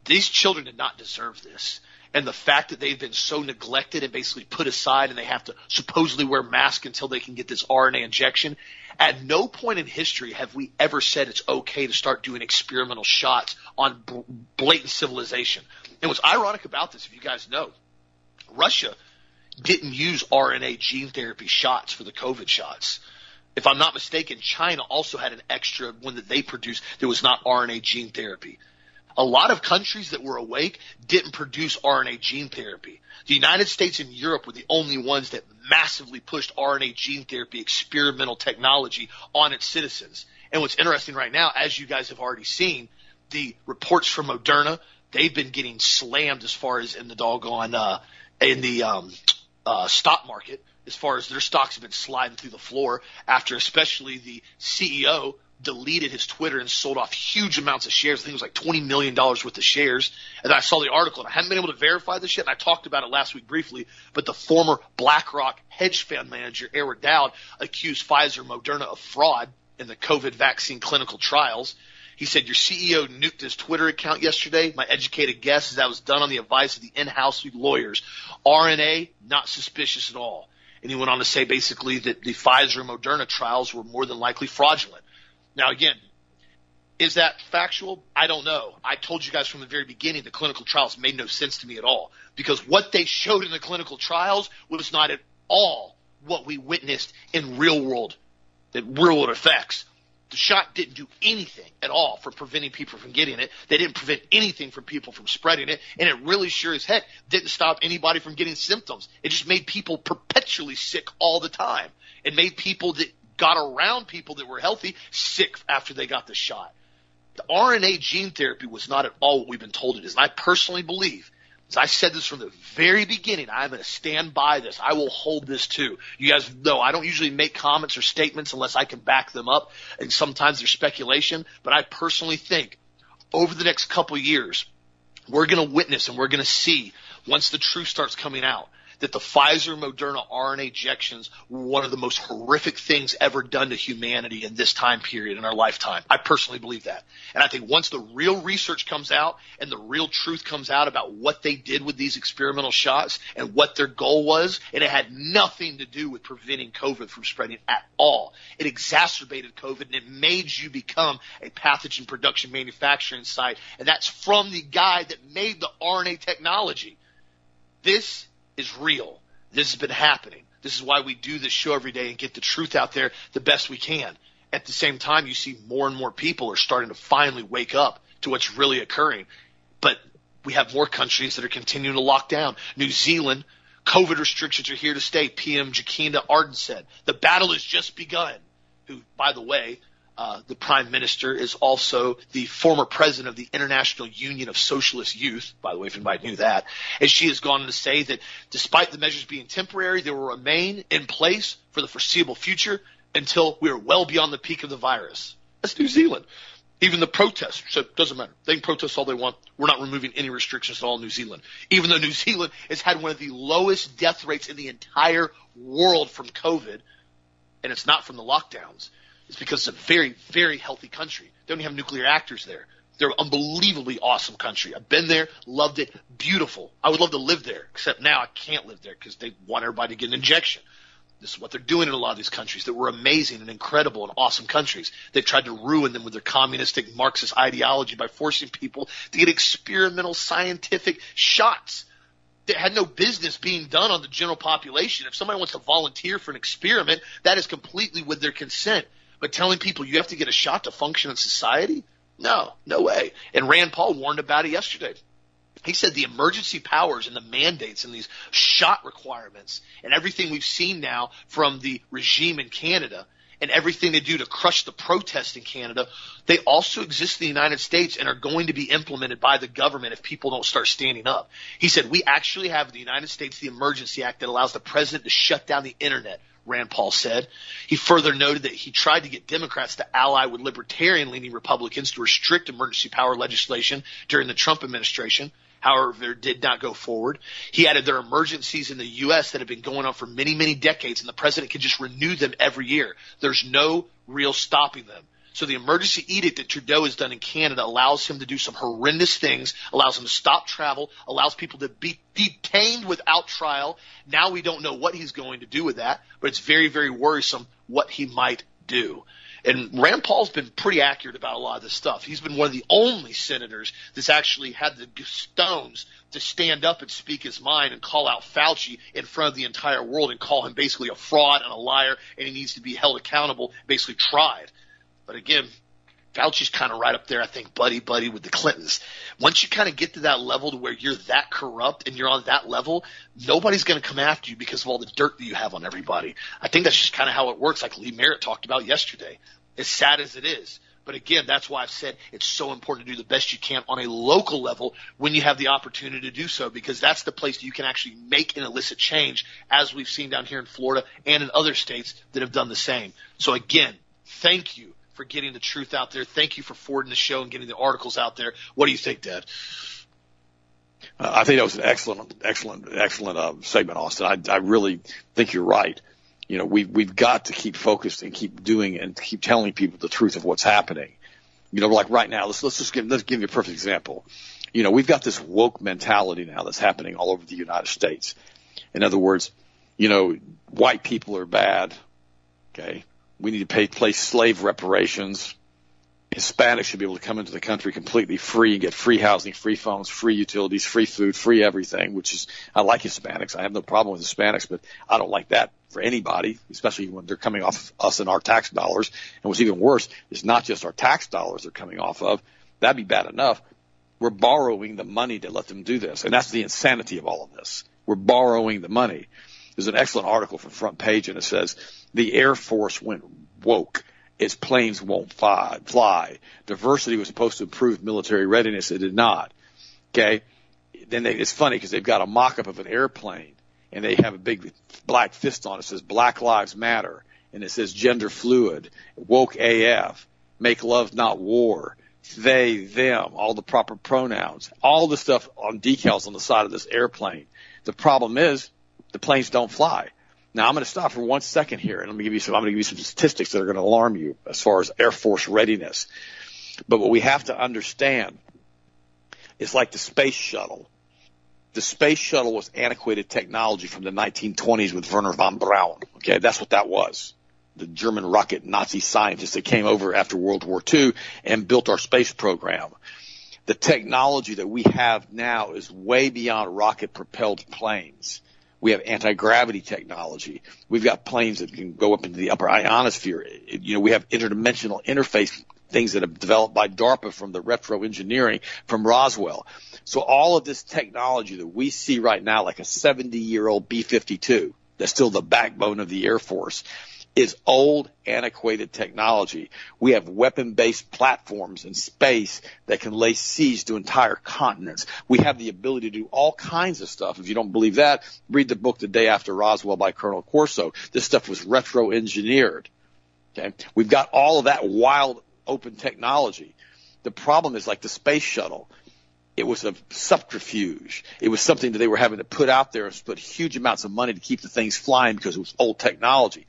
These children did not deserve this. And the fact that they've been so neglected and basically put aside and they have to supposedly wear masks until they can get this RNA injection. At no point in history have we ever said it's okay to start doing experimental shots on blatant civilization. And what's ironic about this, if you guys know, Russia didn't use RNA gene therapy shots for the COVID shots. If I'm not mistaken, China also had an extra one that they produced that was not RNA gene therapy. A lot of countries that were awake didn't produce RNA gene therapy. The United States and Europe were the only ones that massively pushed RNA gene therapy experimental technology on its citizens. And what's interesting right now, as you guys have already seen, the reports from Moderna, they've been getting slammed as far as in the doggone uh, in the um, uh, stock market as far as their stocks have been sliding through the floor after especially the CEO deleted his Twitter and sold off huge amounts of shares. I think it was like $20 million worth of shares. And I saw the article and I haven't been able to verify this yet. And I talked about it last week briefly, but the former BlackRock hedge fund manager, Eric Dowd, accused Pfizer Moderna of fraud in the COVID vaccine clinical trials. He said, Your CEO nuked his Twitter account yesterday. My educated guess is that was done on the advice of the in house lawyers. RNA, not suspicious at all. And he went on to say basically that the Pfizer and Moderna trials were more than likely fraudulent. Now, again, is that factual? I don't know. I told you guys from the very beginning the clinical trials made no sense to me at all because what they showed in the clinical trials was not at all what we witnessed in real world, the real world effects the shot didn't do anything at all for preventing people from getting it. They didn't prevent anything from people from spreading it. And it really sure as heck didn't stop anybody from getting symptoms. It just made people perpetually sick all the time. It made people that got around people that were healthy sick after they got the shot. The RNA gene therapy was not at all what we've been told it is. And I personally believe as I said this from the very beginning, I'm going to stand by this. I will hold this too. You guys know I don't usually make comments or statements unless I can back them up, and sometimes they're speculation. But I personally think over the next couple years, we're going to witness and we're going to see once the truth starts coming out that the Pfizer Moderna RNA injections were one of the most horrific things ever done to humanity in this time period in our lifetime. I personally believe that. And I think once the real research comes out and the real truth comes out about what they did with these experimental shots and what their goal was, and it had nothing to do with preventing COVID from spreading at all. It exacerbated COVID and it made you become a pathogen production manufacturing site. And that's from the guy that made the RNA technology. This is real. This has been happening. This is why we do this show every day and get the truth out there the best we can. At the same time, you see more and more people are starting to finally wake up to what's really occurring. But we have more countries that are continuing to lock down. New Zealand, COVID restrictions are here to stay. PM Jacinda Ardern said, the battle has just begun. Who, by the way, Uh, the prime minister is also the former president of the International Union of Socialist Youth, by the way, if anybody knew that. And she has gone on to say that despite the measures being temporary, they will remain in place for the foreseeable future until we are well beyond the peak of the virus. That's New Zealand. Even the protests, so it doesn't matter. They can protest all they want. We're not removing any restrictions at all in New Zealand. Even though New Zealand has had one of the lowest death rates in the entire world from COVID, and it's not from the lockdowns. It's because it's a very, very healthy country. They don't have nuclear actors there. They're an unbelievably awesome country. I've been there, loved it, beautiful. I would love to live there, except now I can't live there because they want everybody to get an injection. This is what they're doing in a lot of these countries that were amazing and incredible and awesome countries. They've tried to ruin them with their communistic Marxist ideology by forcing people to get experimental scientific shots that had no business being done on the general population. If somebody wants to volunteer for an experiment, that is completely with their consent. But telling people you have to get a shot to function in society? No, no way. And Rand Paul warned about it yesterday. He said the emergency powers and the mandates and these shot requirements and everything we've seen now from the regime in Canada and everything they do to crush the protest in Canada, they also exist in the United States and are going to be implemented by the government if people don't start standing up. He said, we actually have in the United States the Emergency Act that allows the president to shut down the internet. Rand Paul said. He further noted that he tried to get Democrats to ally with libertarian leaning Republicans to restrict emergency power legislation during the Trump administration however, did not go forward. He added there are emergencies in the U.S. that have been going on for many, many decades, and the president can just renew them every year. There's no real stopping them. So the emergency edict that Trudeau has done in Canada allows him to do some horrendous things, allows him to stop travel, allows people to be detained without trial. Now we don't know what he's going to do with that, but it's very, very worrisome what he might do. And Rand Paul's been pretty accurate about a lot of this stuff. He's been one of the only senators that's actually had the stones to stand up and speak his mind and call out Fauci in front of the entire world and call him basically a fraud and a liar and he needs to be held accountable, basically tried. But again, Fauci's kind of right up there, I think, buddy buddy with the Clintons. Once you kind of get to that level to where you're that corrupt and you're on that level, nobody's going to come after you because of all the dirt that you have on everybody. I think that's just kind of how it works, like Lee Merritt talked about yesterday. As sad as it is. But again, that's why I've said it's so important to do the best you can on a local level when you have the opportunity to do so, because that's the place you can actually make an illicit change, as we've seen down here in Florida and in other states that have done the same. So again, thank you for getting the truth out there. Thank you for forwarding the show and getting the articles out there. What do you think, Dad? Uh, I think that was an excellent, excellent, excellent uh, segment, Austin. I, I really think you're right. You know, we've we've got to keep focused and keep doing and keep telling people the truth of what's happening. You know, like right now, let's let's just give let's give you a perfect example. You know, we've got this woke mentality now that's happening all over the United States. In other words, you know, white people are bad. Okay, we need to pay, pay slave reparations. Hispanics should be able to come into the country completely free and get free housing, free phones, free utilities, free food, free everything, which is, I like Hispanics. I have no problem with Hispanics, but I don't like that for anybody, especially when they're coming off of us and our tax dollars. And what's even worse is not just our tax dollars they're coming off of. That'd be bad enough. We're borrowing the money to let them do this. And that's the insanity of all of this. We're borrowing the money. There's an excellent article from Front Page and it says, the Air Force went woke. Its planes won't fly. fly. Diversity was supposed to improve military readiness. It did not. Okay. Then they, it's funny because they've got a mock-up of an airplane and they have a big black fist on it. It says Black Lives Matter and it says gender fluid, woke AF, make love not war, they, them, all the proper pronouns, all the stuff on decals on the side of this airplane. The problem is the planes don't fly. Now I'm going to stop for one second here and let me give you some, I'm going to give you some statistics that are going to alarm you as far as Air Force readiness. But what we have to understand is like the space shuttle. The space shuttle was antiquated technology from the 1920s with Wernher von Braun. Okay. That's what that was. The German rocket Nazi scientists that came over after World War II and built our space program. The technology that we have now is way beyond rocket propelled planes we have anti-gravity technology. We've got planes that can go up into the upper ionosphere. You know, we have interdimensional interface things that have developed by DARPA from the retro engineering from Roswell. So all of this technology that we see right now, like a 70 year old B-52, that's still the backbone of the Air Force, is old, antiquated technology. We have weapon-based platforms in space that can lay siege to entire continents. We have the ability to do all kinds of stuff. If you don't believe that, read the book The Day After Roswell by Colonel Corso. This stuff was retro-engineered. Okay. We've got all of that wild open technology. The problem is like the space shuttle. It was a subterfuge. It was something that they were having to put out there and put huge amounts of money to keep the things flying because it was old technology.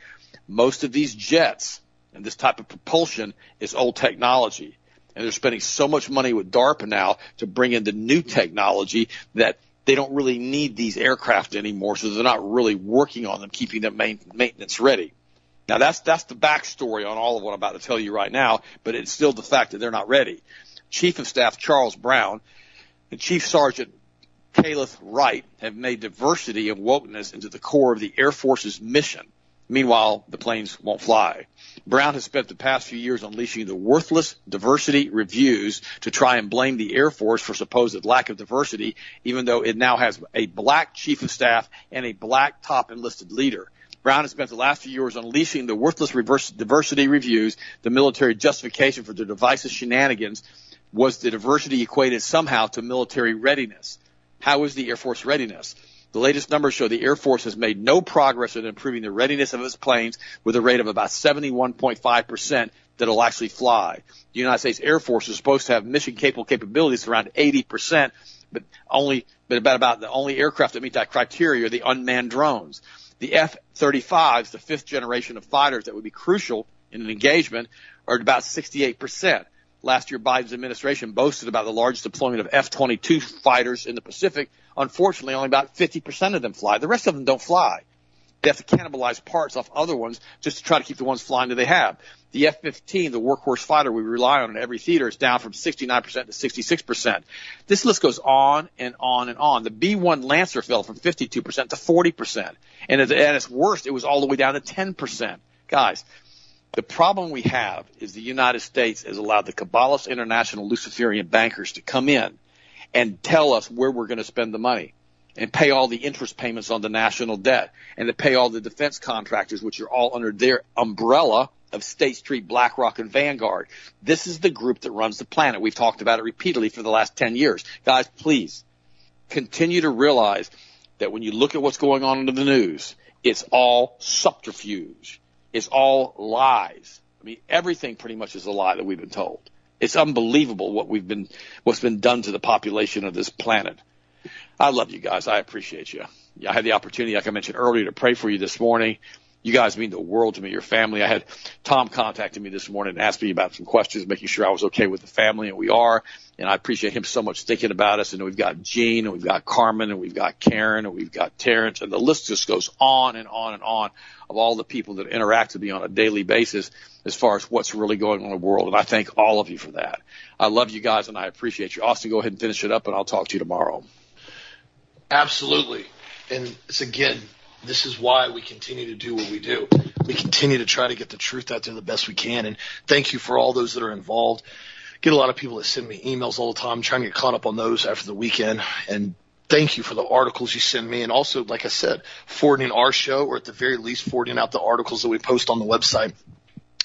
Most of these jets and this type of propulsion is old technology. And they're spending so much money with DARPA now to bring in the new technology that they don't really need these aircraft anymore, so they're not really working on them, keeping them main, maintenance ready. Now that's that's the backstory on all of what I'm about to tell you right now, but it's still the fact that they're not ready. Chief of Staff Charles Brown and Chief Sergeant Kaleth Wright have made diversity and wokeness into the core of the Air Force's mission. Meanwhile, the planes won't fly. Brown has spent the past few years unleashing the worthless diversity reviews to try and blame the Air Force for supposed lack of diversity, even though it now has a black chief of staff and a black top enlisted leader. Brown has spent the last few years unleashing the worthless reverse diversity reviews. The military justification for the divisive shenanigans was the diversity equated somehow to military readiness. How is the Air Force readiness? The latest numbers show the Air Force has made no progress in improving the readiness of its planes with a rate of about 71.5% that'll actually fly. The United States Air Force is supposed to have mission capable capabilities around 80%, but only, but about, about the only aircraft that meet that criteria are the unmanned drones. The F-35s, the fifth generation of fighters that would be crucial in an engagement, are at about 68%. Last year, Biden's administration boasted about the largest deployment of F-22 fighters in the Pacific, Unfortunately, only about 50% of them fly. The rest of them don't fly. They have to cannibalize parts off other ones just to try to keep the ones flying that they have. The F-15, the workhorse fighter we rely on in every theater, is down from 69% to 66%. This list goes on and on and on. The B-1 Lancer fell from 52% to 40%. And at its worst, it was all the way down to 10%. Guys, the problem we have is the United States has allowed the Kabbalist international Luciferian bankers to come in and tell us where we're going to spend the money and pay all the interest payments on the national debt and to pay all the defense contractors, which are all under their umbrella of State Street, BlackRock, and Vanguard. This is the group that runs the planet. We've talked about it repeatedly for the last 10 years. Guys, please continue to realize that when you look at what's going on in the news, it's all subterfuge. It's all lies. I mean, everything pretty much is a lie that we've been told. It's unbelievable what we've been, what's been done to the population of this planet. I love you guys. I appreciate you. I had the opportunity, like I mentioned earlier, to pray for you this morning. You guys mean the world to me, your family. I had Tom contacted me this morning and asked me about some questions, making sure I was okay with the family, and we are. And I appreciate him so much thinking about us. And we've got Gene, and we've got Carmen, and we've got Karen, and we've got Terrence, and the list just goes on and on and on of all the people that interact with me on a daily basis as far as what's really going on in the world. And I thank all of you for that. I love you guys, and I appreciate you. Austin, go ahead and finish it up, and I'll talk to you tomorrow. Absolutely. And it's again, this is why we continue to do what we do. We continue to try to get the truth out there the best we can. And thank you for all those that are involved. Get a lot of people that send me emails all the time, I'm trying to get caught up on those after the weekend. And thank you for the articles you send me. And also, like I said, forwarding our show or at the very least forwarding out the articles that we post on the website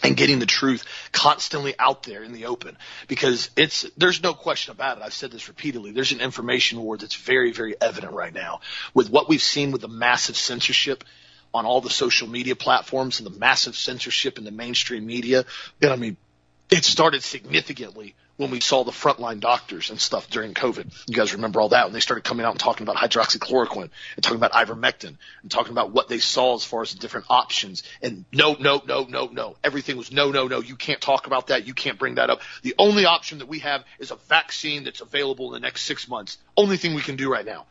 and getting the truth constantly out there in the open because it's there's no question about it i've said this repeatedly there's an information war that's very very evident right now with what we've seen with the massive censorship on all the social media platforms and the massive censorship in the mainstream media and i mean it started significantly when we saw the frontline doctors and stuff during COVID. You guys remember all that when they started coming out and talking about hydroxychloroquine and talking about ivermectin and talking about what they saw as far as different options. And no, no, no, no, no. Everything was no, no, no. You can't talk about that. You can't bring that up. The only option that we have is a vaccine that's available in the next six months. Only thing we can do right now.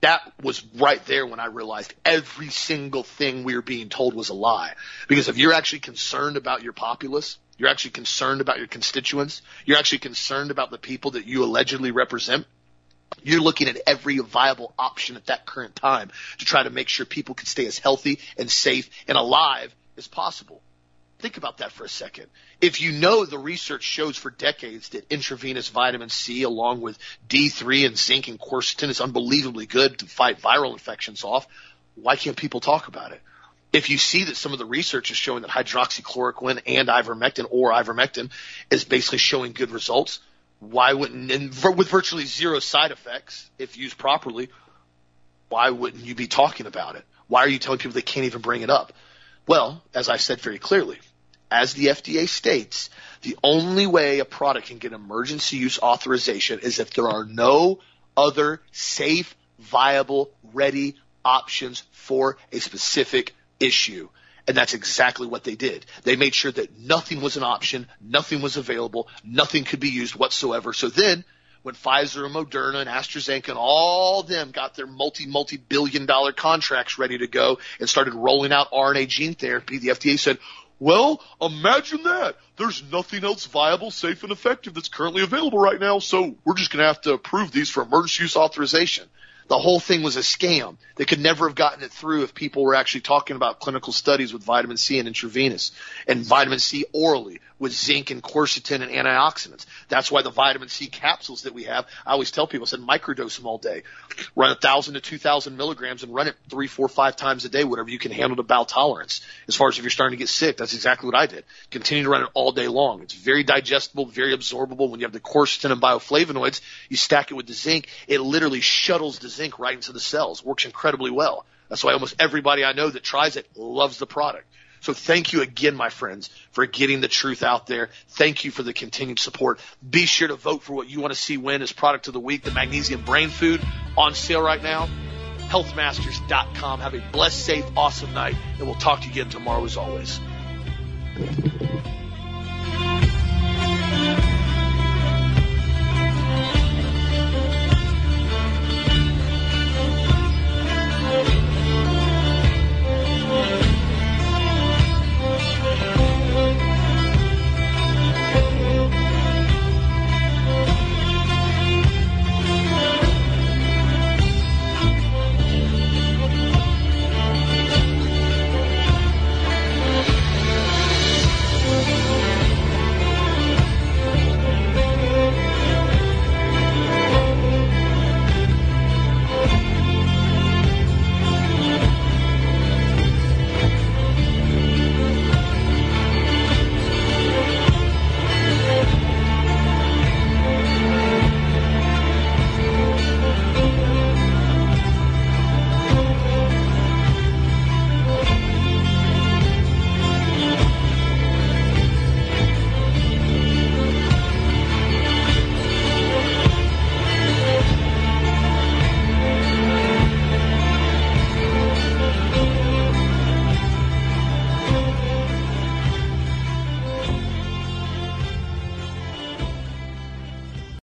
That was right there when I realized every single thing we were being told was a lie. Because if you're actually concerned about your populace, you're actually concerned about your constituents. You're actually concerned about the people that you allegedly represent. You're looking at every viable option at that current time to try to make sure people can stay as healthy and safe and alive as possible. Think about that for a second. If you know the research shows for decades that intravenous vitamin C along with D3 and zinc and quercetin is unbelievably good to fight viral infections off, why can't people talk about it? If you see that some of the research is showing that hydroxychloroquine and ivermectin or ivermectin is basically showing good results, why wouldn't, and with virtually zero side effects if used properly, why wouldn't you be talking about it? Why are you telling people they can't even bring it up? Well, as I said very clearly, as the FDA states, the only way a product can get emergency use authorization is if there are no other safe, viable, ready options for a specific issue. And that's exactly what they did. They made sure that nothing was an option, nothing was available, nothing could be used whatsoever. So then, when Pfizer and Moderna and AstraZeneca and all them got their multi, multi billion dollar contracts ready to go and started rolling out RNA gene therapy, the FDA said, well, imagine that. There's nothing else viable, safe, and effective that's currently available right now, so we're just going to have to approve these for emergency use authorization. The whole thing was a scam. They could never have gotten it through if people were actually talking about clinical studies with vitamin C and intravenous and vitamin C orally with zinc and quercetin and antioxidants. That's why the vitamin C capsules that we have, I always tell people, I said microdose them all day. Run a thousand to two thousand milligrams and run it three, four, five times a day, whatever you can handle to bowel tolerance. As far as if you're starting to get sick, that's exactly what I did. Continue to run it all day long. It's very digestible, very absorbable. When you have the quercetin and bioflavonoids, you stack it with the zinc, it literally shuttles the zinc right into the cells. Works incredibly well. That's why almost everybody I know that tries it loves the product. So thank you again, my friends, for getting the truth out there. Thank you for the continued support. Be sure to vote for what you want to see win as product of the week, the magnesium brain food on sale right now. Healthmasters.com. Have a blessed, safe, awesome night, and we'll talk to you again tomorrow as always.